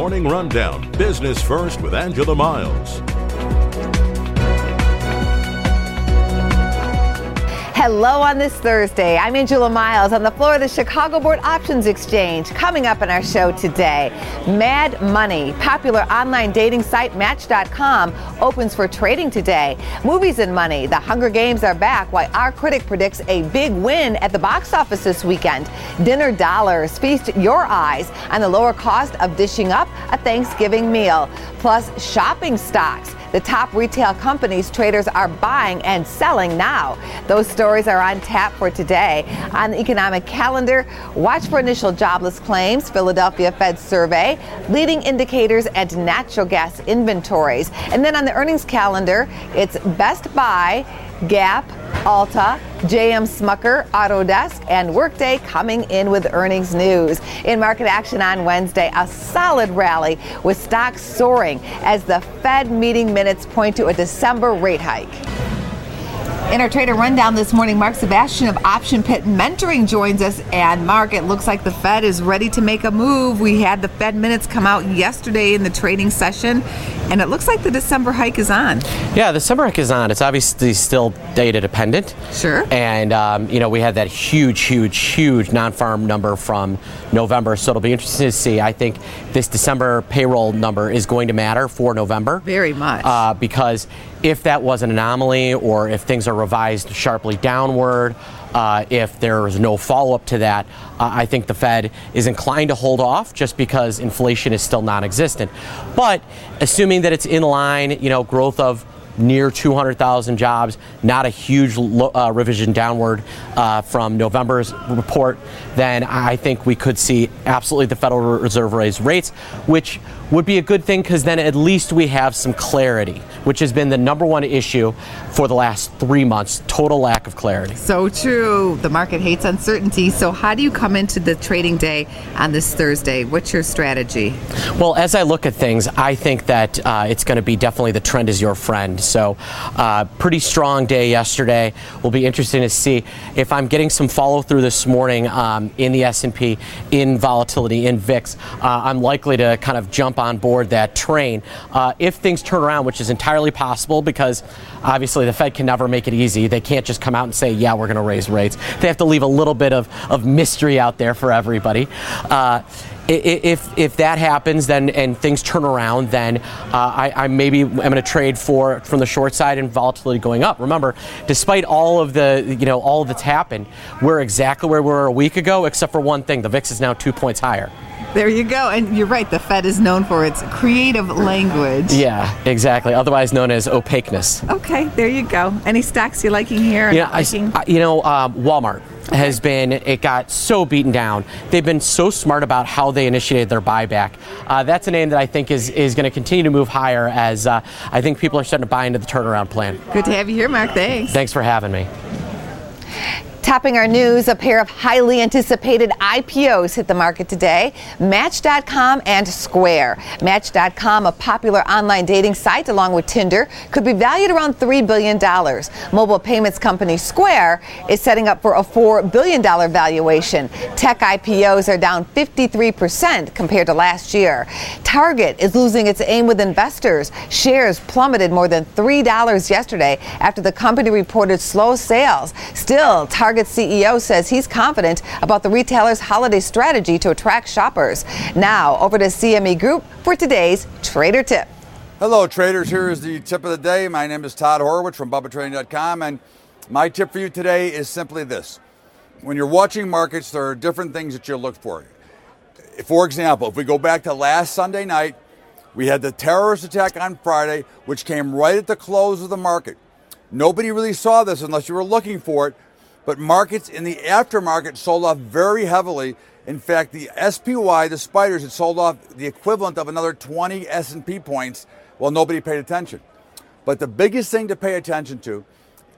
Morning Rundown Business First with Angela Miles. Hello on this Thursday. I'm Angela Miles on the floor of the Chicago Board Options Exchange. Coming up in our show today, Mad Money, popular online dating site Match.com, opens for trading today. Movies and money, The Hunger Games are back, while our critic predicts a big win at the box office this weekend. Dinner dollars, feast your eyes on the lower cost of dishing up a Thanksgiving meal. Plus, shopping stocks the top retail companies traders are buying and selling now. Those stories are on tap for today. On the economic calendar, watch for initial jobless claims, Philadelphia Fed survey, leading indicators, and natural gas inventories. And then on the earnings calendar, it's Best Buy, Gap, Ulta, JM Smucker, Autodesk, and Workday coming in with earnings news. In market action on Wednesday, a solid rally with stocks soaring as the Fed meeting minutes point to a December rate hike. In our trader rundown this morning, Mark Sebastian of Option Pit Mentoring joins us. And Mark, it looks like the Fed is ready to make a move. We had the Fed minutes come out yesterday in the trading session, and it looks like the December hike is on. Yeah, the December hike is on. It's obviously still data dependent. Sure. And, um, you know, we had that huge, huge, huge non farm number from November. So it'll be interesting to see. I think this December payroll number is going to matter for November. Very much. Uh, because if that was an anomaly or if things are revised sharply downward, uh, if there's no follow up to that, uh, I think the Fed is inclined to hold off just because inflation is still non existent. But assuming that it's in line, you know, growth of near 200,000 jobs, not a huge uh, revision downward uh, from November's report, then I think we could see absolutely the Federal Reserve raise rates, which would be a good thing because then at least we have some clarity, which has been the number one issue for the last three months total lack of clarity. So true. The market hates uncertainty. So, how do you come into the trading day on this Thursday? What's your strategy? Well, as I look at things, I think that uh, it's going to be definitely the trend is your friend. So, uh, pretty strong day yesterday. Will be interesting to see if I'm getting some follow through this morning um, in the S&P, in volatility, in VIX. Uh, I'm likely to kind of jump on board that train. Uh, if things turn around, which is entirely possible because obviously the Fed can never make it easy. They can't just come out and say, yeah, we're going to raise rates. They have to leave a little bit of, of mystery out there for everybody. Uh, if if that happens, then and things turn around, then uh, I, I, maybe am going to trade for from the short side and volatility going up. Remember, despite all of the you know all that's happened, we're exactly where we were a week ago, except for one thing: the VIX is now two points higher. There you go. And you're right, the Fed is known for its creative language. Yeah, exactly. Otherwise known as opaqueness. Okay, there you go. Any stocks you're liking here? Yeah, liking? I, you know, um, Walmart has been, it got so beaten down. They've been so smart about how they initiated their buyback. Uh, that's a name that I think is, is going to continue to move higher as uh, I think people are starting to buy into the turnaround plan. Good to have you here, Mark. Thanks. Thanks for having me. Topping our news, a pair of highly anticipated IPOs hit the market today Match.com and Square. Match.com, a popular online dating site along with Tinder, could be valued around $3 billion. Mobile payments company Square is setting up for a $4 billion valuation. Tech IPOs are down 53% compared to last year. Target is losing its aim with investors. Shares plummeted more than $3 yesterday after the company reported slow sales. Still, Target Target CEO says he's confident about the retailer's holiday strategy to attract shoppers. Now, over to CME Group for today's Trader Tip. Hello, traders. Here is the tip of the day. My name is Todd Horwitz from BubbaTrading.com, and my tip for you today is simply this. When you're watching markets, there are different things that you look for. For example, if we go back to last Sunday night, we had the terrorist attack on Friday, which came right at the close of the market. Nobody really saw this unless you were looking for it, but markets in the aftermarket sold off very heavily. In fact, the SPY, the spiders, had sold off the equivalent of another 20 S&P points while nobody paid attention. But the biggest thing to pay attention to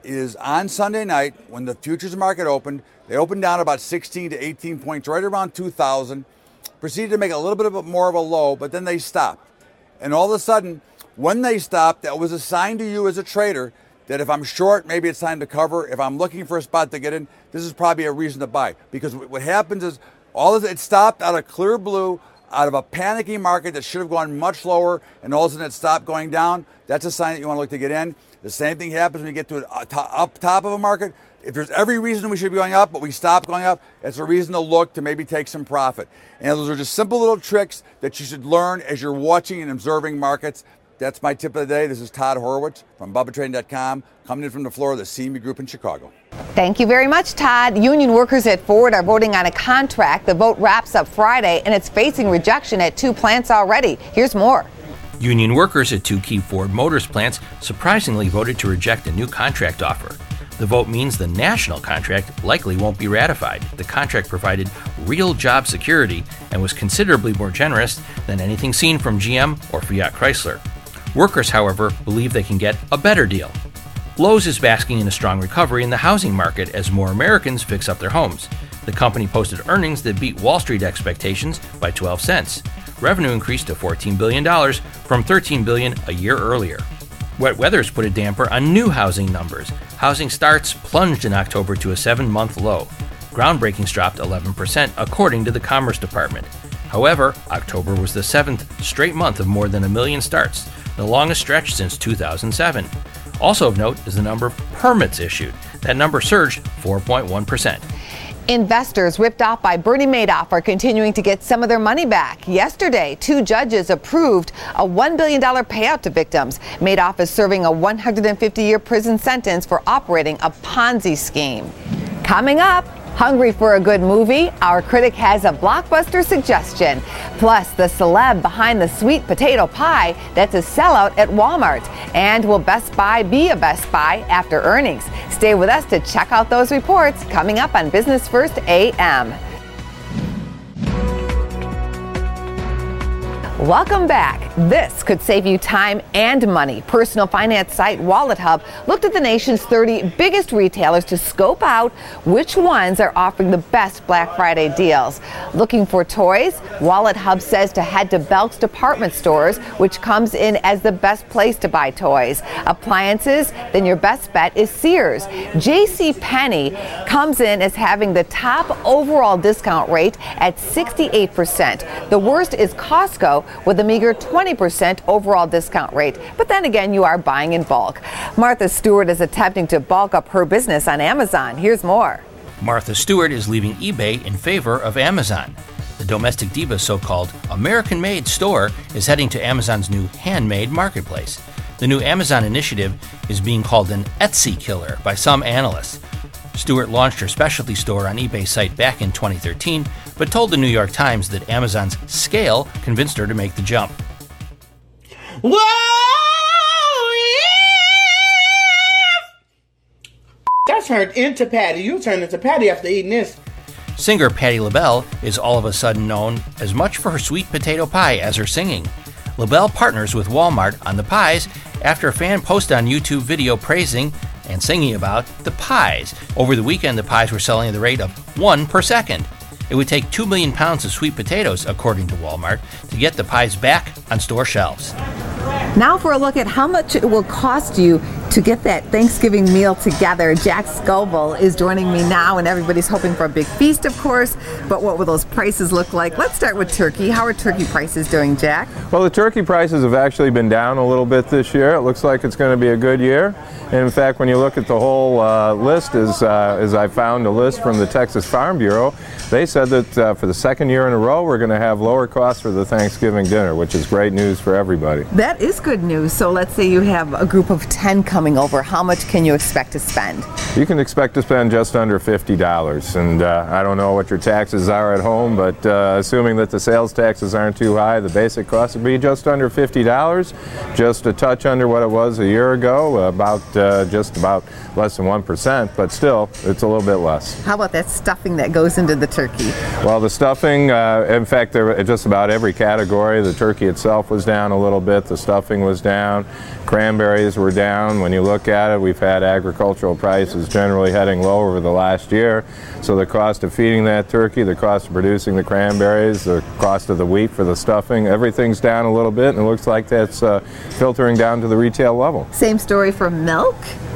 is on Sunday night when the futures market opened, they opened down about 16 to 18 points, right around 2,000, proceeded to make a little bit of a, more of a low, but then they stopped. And all of a sudden, when they stopped, that was a sign to you as a trader that if I'm short, maybe it's time to cover. If I'm looking for a spot to get in, this is probably a reason to buy. Because what happens is all of it stopped out of clear blue out of a panicky market that should have gone much lower and all of a sudden it stopped going down, that's a sign that you want to look to get in. The same thing happens when you get to an uh, up top of a market. If there's every reason we should be going up, but we stop going up, it's a reason to look to maybe take some profit. And those are just simple little tricks that you should learn as you're watching and observing markets. That's my tip of the day. This is Todd Horwitz from BubbaTrading.com, coming in from the floor of the CME Group in Chicago. Thank you very much, Todd. Union workers at Ford are voting on a contract. The vote wraps up Friday, and it's facing rejection at two plants already. Here's more. Union workers at two key Ford Motors plants surprisingly voted to reject a new contract offer. The vote means the national contract likely won't be ratified. The contract provided real job security and was considerably more generous than anything seen from GM or Fiat Chrysler. Workers, however, believe they can get a better deal. Lowe's is basking in a strong recovery in the housing market as more Americans fix up their homes. The company posted earnings that beat Wall Street expectations by 12 cents. Revenue increased to $14 billion from 13 billion a year earlier. Wet weather's put a damper on new housing numbers. Housing starts plunged in October to a seven month low. Groundbreakings dropped 11%, according to the Commerce Department. However, October was the seventh straight month of more than a million starts, the longest stretch since 2007. Also of note is the number of permits issued. That number surged 4.1%. Investors ripped off by Bernie Madoff are continuing to get some of their money back. Yesterday, two judges approved a $1 billion payout to victims. Madoff is serving a 150 year prison sentence for operating a Ponzi scheme. Coming up, Hungry for a good movie? Our critic has a blockbuster suggestion. Plus, the celeb behind the sweet potato pie that's a sellout at Walmart. And will Best Buy be a Best Buy after earnings? Stay with us to check out those reports coming up on Business First AM. Welcome back. This could save you time and money. Personal finance site WalletHub looked at the nation's 30 biggest retailers to scope out which ones are offering the best Black Friday deals. Looking for toys? WalletHub says to head to Belk's department stores, which comes in as the best place to buy toys. Appliances? Then your best bet is Sears. J.C. Penney comes in as having the top overall discount rate at 68%. The worst is Costco with a meager 20% overall discount rate. But then again, you are buying in bulk. Martha Stewart is attempting to bulk up her business on Amazon. Here's more. Martha Stewart is leaving eBay in favor of Amazon. The domestic diva so called American made store is heading to Amazon's new handmade marketplace. The new Amazon initiative is being called an Etsy killer by some analysts. Stewart launched her specialty store on eBay site back in 2013, but told the New York Times that Amazon's scale convinced her to make the jump. Whoa! Yeah! I turned into Patty. You turned into Patty after eating this. Singer Patty LaBelle is all of a sudden known as much for her sweet potato pie as her singing. LaBelle partners with Walmart on the pies after a fan posted on YouTube video praising and singing about the pies. Over the weekend, the pies were selling at the rate of one per second. It would take 2 million pounds of sweet potatoes, according to Walmart, to get the pies back on store shelves. Now for a look at how much it will cost you to get that Thanksgiving meal together. Jack Scoville is joining me now, and everybody's hoping for a big feast, of course. But what will those prices look like? Let's start with turkey. How are turkey prices doing, Jack? Well, the turkey prices have actually been down a little bit this year. It looks like it's going to be a good year. And in fact, when you look at the whole uh, list, as, uh, as I found a list from the Texas Farm Bureau, they said that uh, for the second year in a row, we're going to have lower costs for the Thanksgiving dinner, which is great news for everybody. That is good news. So let's say you have a group of 10 coming over. How much can you expect to spend? You can expect to spend just under $50. And uh, I don't know what your taxes are at home, but uh, assuming that the sales taxes aren't too high, the basic cost would be just under $50, just a touch under what it was a year ago, about uh, just about less than 1%, but still, it's a little bit less. How about that stuffing that goes into the turkey? Well, the stuffing, uh, in fact, there, just about every category. The turkey itself was down a little bit, the stuffing was down, cranberries were down. When you look at it, we've had agricultural prices generally heading low over the last year. So the cost of feeding that turkey, the cost of producing the cranberries, the cost of the wheat for the stuffing, everything's down a little bit, and it looks like that's uh, filtering down to the retail level. Same story for milk?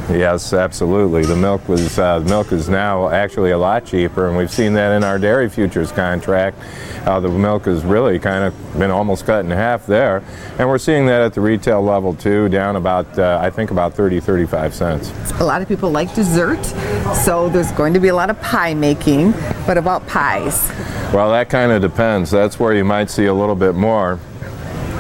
Yes, absolutely. The milk was uh, milk is now actually a lot cheaper, and we've seen that in our dairy futures contract. Uh, the milk has really kind of been almost cut in half there, and we're seeing that at the retail level too, down about uh, I think about 30, 35 cents. A lot of people like dessert, so there's going to be a lot of pie making. But about pies? Well, that kind of depends. That's where you might see a little bit more.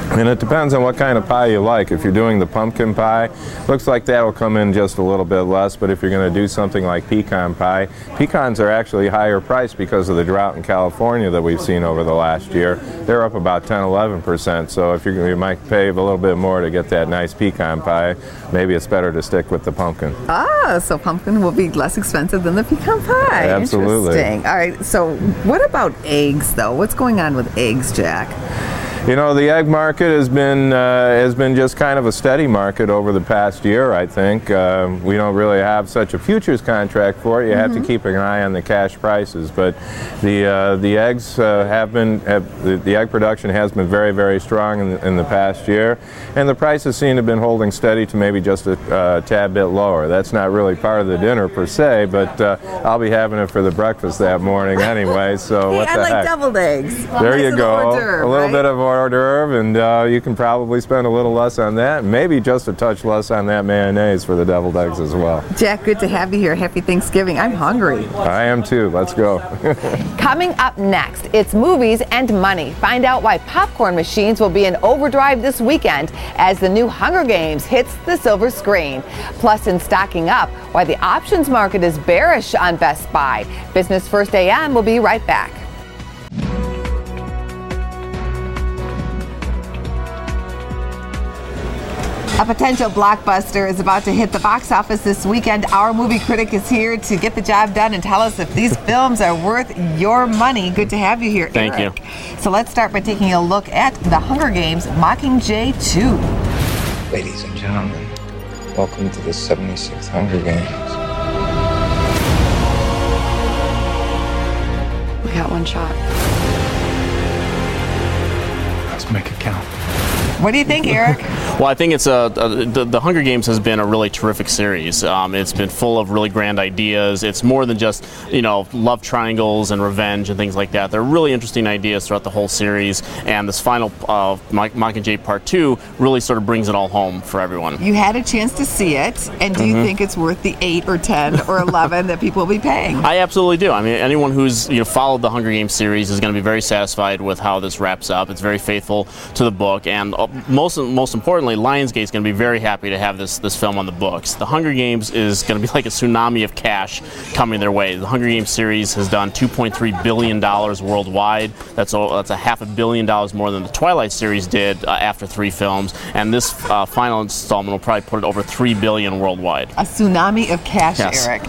And it depends on what kind of pie you like. If you're doing the pumpkin pie, looks like that'll come in just a little bit less. But if you're going to do something like pecan pie, pecans are actually higher priced because of the drought in California that we've seen over the last year. They're up about 10, 11 percent. So if you're, you might pay a little bit more to get that nice pecan pie, maybe it's better to stick with the pumpkin. Ah, so pumpkin will be less expensive than the pecan pie. Absolutely. Interesting. All right. So what about eggs, though? What's going on with eggs, Jack? You know, the egg market has been uh, has been just kind of a steady market over the past year. I think uh, we don't really have such a futures contract for it. You have to keep an eye on the cash prices, but the uh, the eggs uh, have been have, the, the egg production has been very very strong in the, in the past year, and the prices seem to have been holding steady to maybe just a uh, tad bit lower. That's not really part of the dinner per se, but uh, I'll be having it for the breakfast that morning anyway. So Hey, what I the like heck? deviled eggs. There Nice you go. d'oeuvre, a little right? bit of hors d'oeuvre, and uh, you can probably spend a little less on that. Maybe just a touch less on that mayonnaise for the deviled eggs as well. Jack, good to have you here. Happy Thanksgiving. I'm hungry. I am too. Let's go. Coming up next, it's movies and money. Find out why popcorn machines will be in overdrive this weekend as the new Hunger Games hits the silver screen. Plus, in stocking up, why the options market is bearish on Best Buy. Business First AM will be right back. A potential blockbuster is about to hit the box office this weekend. Our movie critic is here to get the job done and tell us if these films are worth your money. Good to have you here, Thank Eric. So let's start by taking a look at The Hunger Games Mockingjay 2. Ladies and gentlemen, welcome to the 76th Hunger Games. We got one shot. Let's make it count. What do you think, Eric? Well, I think it's a, a the, the Hunger Games has been a really terrific series. Um, it's been full of really grand ideas. It's more than just you know love triangles and revenge and things like that. There are really interesting ideas throughout the whole series, and this final uh, Mike Mock- Mockingjay Part Two really sort of brings it all home for everyone. you had a chance to see it, and do you Mhm. think it's worth the 8 or 10 or 11 that people will be paying? I absolutely do. I mean, anyone who's you know followed the Hunger Games series is going to be very satisfied with how this wraps up. It's very faithful to the book, and most most importantly, Lionsgate's going to be very happy to have this this film on the books. The Hunger Games is going to be like a tsunami of cash coming their way. The Hunger Games series has done 2.3 billion dollars worldwide. That's a, that's a half a billion dollars more than the Twilight series did uh, after three films, and this uh, final installment will probably put it over three billion worldwide. A tsunami of cash, Yes. Eric.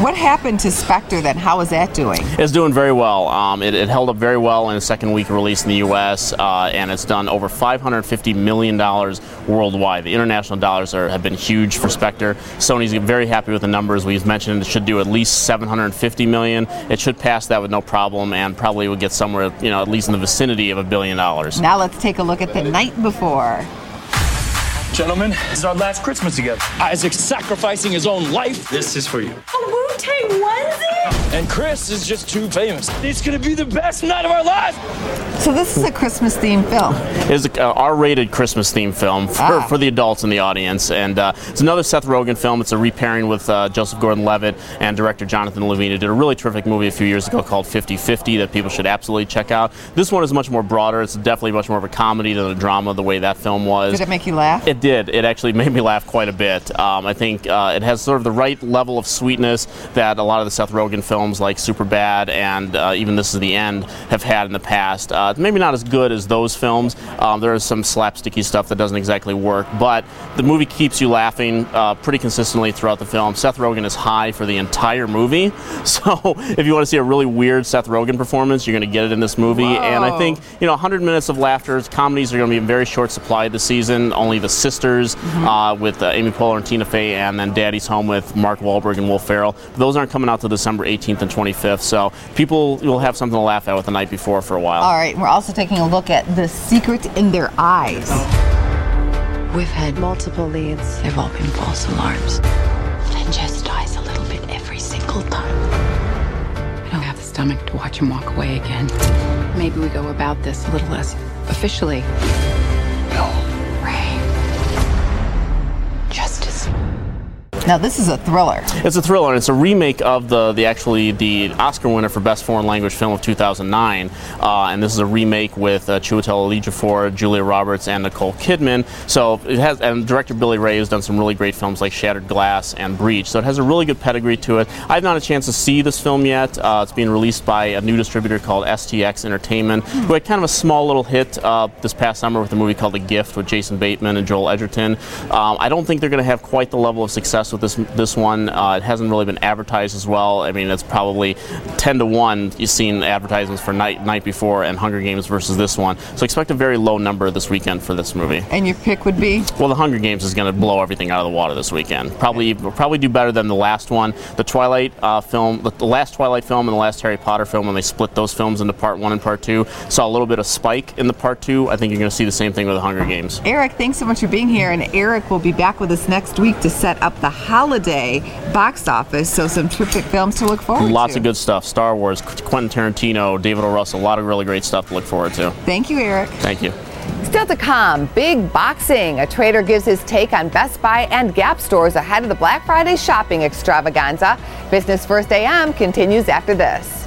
What happened to Spectre then? How is that doing? It's doing very well. Um, it, it held up very well in its second week release in the U.S., uh, and it's done over 550 million dollars worldwide. The international dollars are, have been huge for Spectre. Sony's very happy with the numbers. We've mentioned it should do at least 750 million. It should pass that with no problem, and probably would get somewhere, you know, at least in the vicinity of a billion dollars. Now let's take a look at the night before. Gentlemen, this is our last Christmas together. Isaac sacrificing his own life. This is for you. A Wu-Tang onesie? And Chris is just too famous. It's gonna be the best night of our lives. So this is a Christmas themed film. is a R-rated Christmas themed film for, Ah. for the adults in the audience, and uh, it's another Seth Rogen film. It's a repairing with uh, Joseph Gordon-Levitt and director Jonathan Levine, who did a really terrific movie a few years ago called 50-50 that people should absolutely check out. This one is much more broader. It's definitely much more of a comedy than a drama, the way that film was. Did it make you laugh? It did. It actually made me laugh quite a bit. Um, I think uh, it has sort of the right level of sweetness that a lot of the Seth Rogen films, like Superbad and uh, even This Is the End, have had in the past. Uh, maybe not as good as those films. Um, there is some slapsticky stuff that doesn't exactly work, but the movie keeps you laughing uh, pretty consistently throughout the film. Seth Rogen is high for the entire movie, so if you want to see a really weird Seth Rogen performance, you're going to get it in this movie. And I think you know, 100 minutes of laughter. Comedies are going to be in very short supply this season. Only The Sisters uh, with uh, Amy Poehler and Tina Fey, and then Daddy's Home with Mark Wahlberg and Will Ferrell. Those aren't coming out till December 18th and 25th, so people will have something to laugh at with the night before for a while. All right, we're also taking a look at the secret in their eyes. We've had multiple leads. They've all been false alarms. man just dies a little bit every single time. I don't have the stomach to watch him walk away again. Maybe we go about this a little less officially. Now this is a thriller. It's a thriller, and it's a remake of the the actually the Oscar winner for Best Foreign Language Film of 2009. Uh, and this is a remake with uh, Chiwetel Ejiofor, Julia Roberts, and Nicole Kidman. So it has, and director Billy Ray has done some really great films like Shattered Glass and Breach. So it has a really good pedigree to it. I've not had a chance to see this film yet. Uh, it's being released by a new distributor called STX Entertainment, who had kind of a small little hit uh, this past summer with a movie called The Gift with Jason Bateman and Joel Edgerton. Um, I don't think they're going to have quite the level of success with this this one. Uh, it hasn't really been advertised as well. I mean, it's probably 10 to 1 you've seen advertisements for night night before and Hunger Games versus this one. So expect a very low number this weekend for this movie. And your pick would be? Well, the Hunger Games is going to blow everything out of the water this weekend. Probably probably do better than the last one. The Twilight uh, film, the, the last Twilight film and the last Harry Potter film, when they split those films into part one and part two, saw a little bit of spike in the part two. I think you're going to see the same thing with the Hunger Games. Eric, thanks so much for being here. And Eric will be back with us next week to set up the holiday box office. So some terrific films to look forward Lots to. of good stuff. Star Wars, Quentin Tarantino, David O. Russell, a lot of really great stuff to look forward to. Thank you, Eric. Thank you. Still to come, big boxing. A trader gives his take on Best Buy and Gap stores ahead of the Black Friday shopping extravaganza. Business First AM continues after this.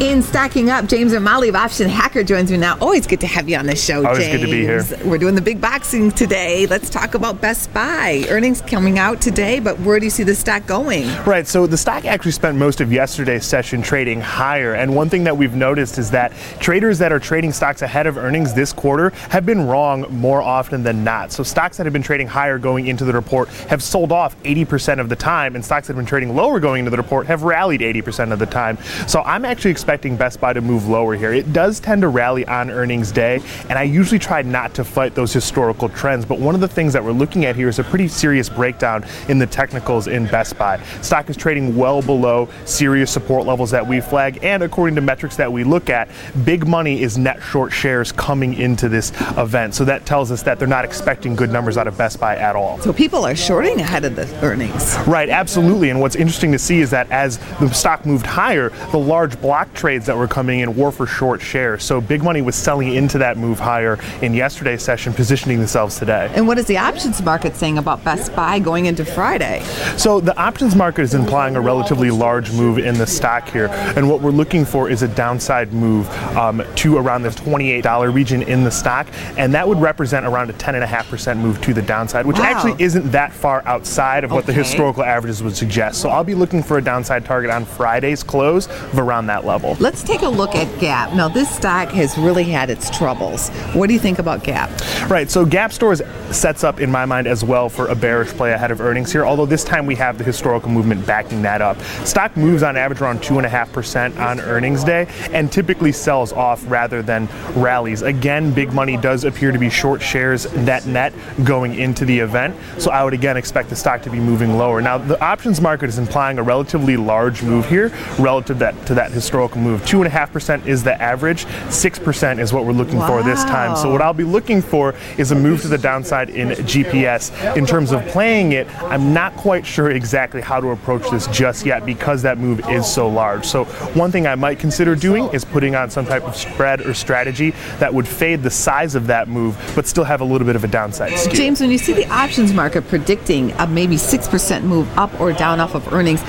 In stacking up, James O'Malley of Option Hacker joins me now. Always good to have you on the show, James. Always James. good to be here. We're doing the big boxing today. Let's talk about Best Buy. Earnings coming out today, but where do you see the stock going? Right, so the stock actually spent most of yesterday's session trading higher. And one thing that we've noticed is that traders that are trading stocks ahead of earnings this quarter have been wrong more often than not. So stocks that have been trading higher going into the report have sold off 80% of the time, and stocks that have been trading lower going into the report have rallied 80% of the time. So I'm actually expecting Best Buy to move lower here. It does tend to rally on earnings day, and I usually try not to fight those historical trends. But one of the things that we're looking at here is a pretty serious breakdown in the technicals in Best Buy. Stock is trading well below serious support levels that we flag, and according to metrics that we look at, big money is net short shares coming into this event. So that tells us that they're not expecting good numbers out of Best Buy at all. So people are shorting ahead of the earnings. Right, absolutely. And what's interesting to see is that as the stock moved higher, the large block trades that were coming in were for short shares. So big money was selling into that move higher in yesterday's session, positioning themselves today. And what is the options market saying about Best Buy going into Friday? So the options market is implying a relatively large move in the stock here. And what we're looking for is a downside move um, to around the $28 region in the stock. And that would represent around a 10.5% move to the downside, which Wow. actually isn't that far outside of what the historical averages would suggest. So I'll be looking for a downside target on Friday's close of around that level. Let's take a look at Gap. Now, this stock has really had its troubles. What do you think about Gap? Right, so Gap Stores sets up, in my mind, as well for a bearish play ahead of earnings here, although this time we have the historical movement backing that up. Stock moves on average around 2.5% on earnings day and typically sells off rather than rallies. Again, big money does appear to be short shares net net going into the event, so I would again expect the stock to be moving lower. Now, the options market is implying a relatively large move here relative that, to that historical move. 2.5% is the average, 6% is what we're looking for this time. So, what I'll be looking for is a move to the downside in GPS. In terms of playing it, I'm not quite sure exactly how to approach this just yet because that move is so large. So, one thing I might consider doing is putting on some type of spread or strategy that would fade the size of that move but still have a little bit of a downside skew. James, when you see the options market predicting a maybe 6% move up or down off of earnings,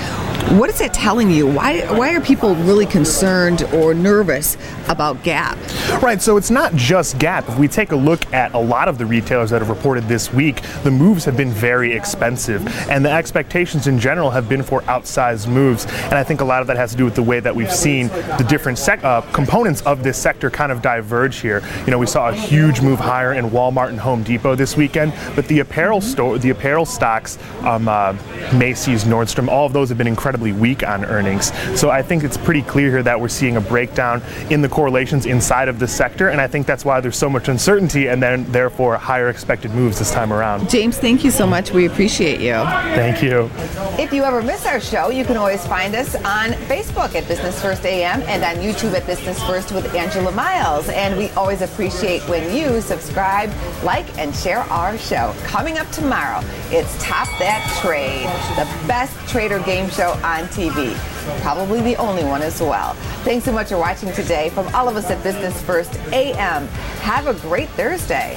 what is that telling you? Why, why are people really concerned or nervous about Gap? Right, so it's not just Gap. If we take a look at a lot of the retailers that have reported this week, the moves have been very expensive, and the expectations in general have been for outsized moves. And I think a lot of that has to do with the way that we've seen the different sec- uh, components of this sector kind of diverge here. You know, we saw a huge move higher in Walmart and Home Depot this weekend, but the apparel store, the apparel stocks, um, uh, Macy's, Nordstrom, all of those have been incredibly weak on earnings. So I think it's pretty clear here that that we're seeing a breakdown in the correlations inside of the sector, and I think that's why there's so much uncertainty and then therefore higher expected moves this time around. James, thank you so much. We appreciate you. Thank you. If you ever miss our show, you can always find us on Facebook at Business First AM and on YouTube at Business First with Angela Miles. And we always appreciate when you subscribe, like, and share our show. Coming up tomorrow, it's Top That Trade, the best trader game show on TV. Probably the only one as well. Thanks so much for watching today from all of us at Business First AM. Have a great Thursday.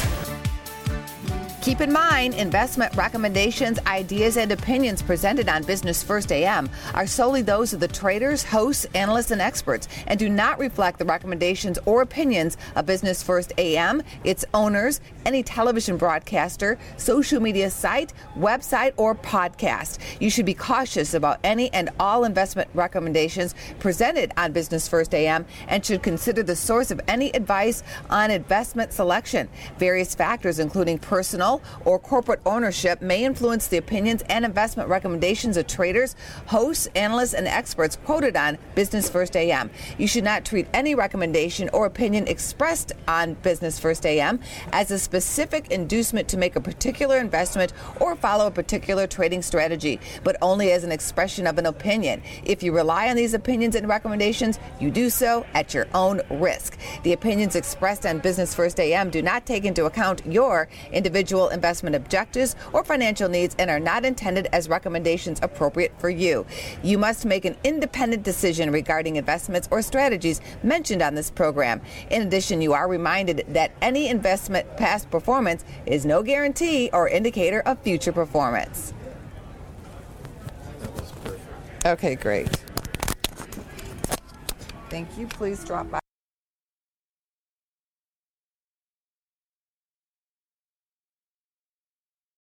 Keep in mind, investment recommendations, ideas, and opinions presented on Business First AM are solely those of the traders, hosts, analysts, and experts and do not reflect the recommendations or opinions of Business First AM, its owners, any television broadcaster, social media site, website, or podcast. You should be cautious about any and all investment recommendations presented on Business First AM and should consider the source of any advice on investment selection. Various factors, including personal, or corporate ownership may influence the opinions and investment recommendations of traders, hosts, analysts, and experts quoted on Business First AM. You should not treat any recommendation or opinion expressed on Business First AM as a specific inducement to make a particular investment or follow a particular trading strategy, but only as an expression of an opinion. If you rely on these opinions and recommendations, you do so at your own risk. The opinions expressed on Business First AM do not take into account your individual investment objectives or financial needs and are not intended as recommendations appropriate for you. You must make an independent decision regarding investments or strategies mentioned on this program. In addition, you are reminded that any investment past performance is no guarantee or indicator of future performance. Okay, great. Thank you. Please drop by.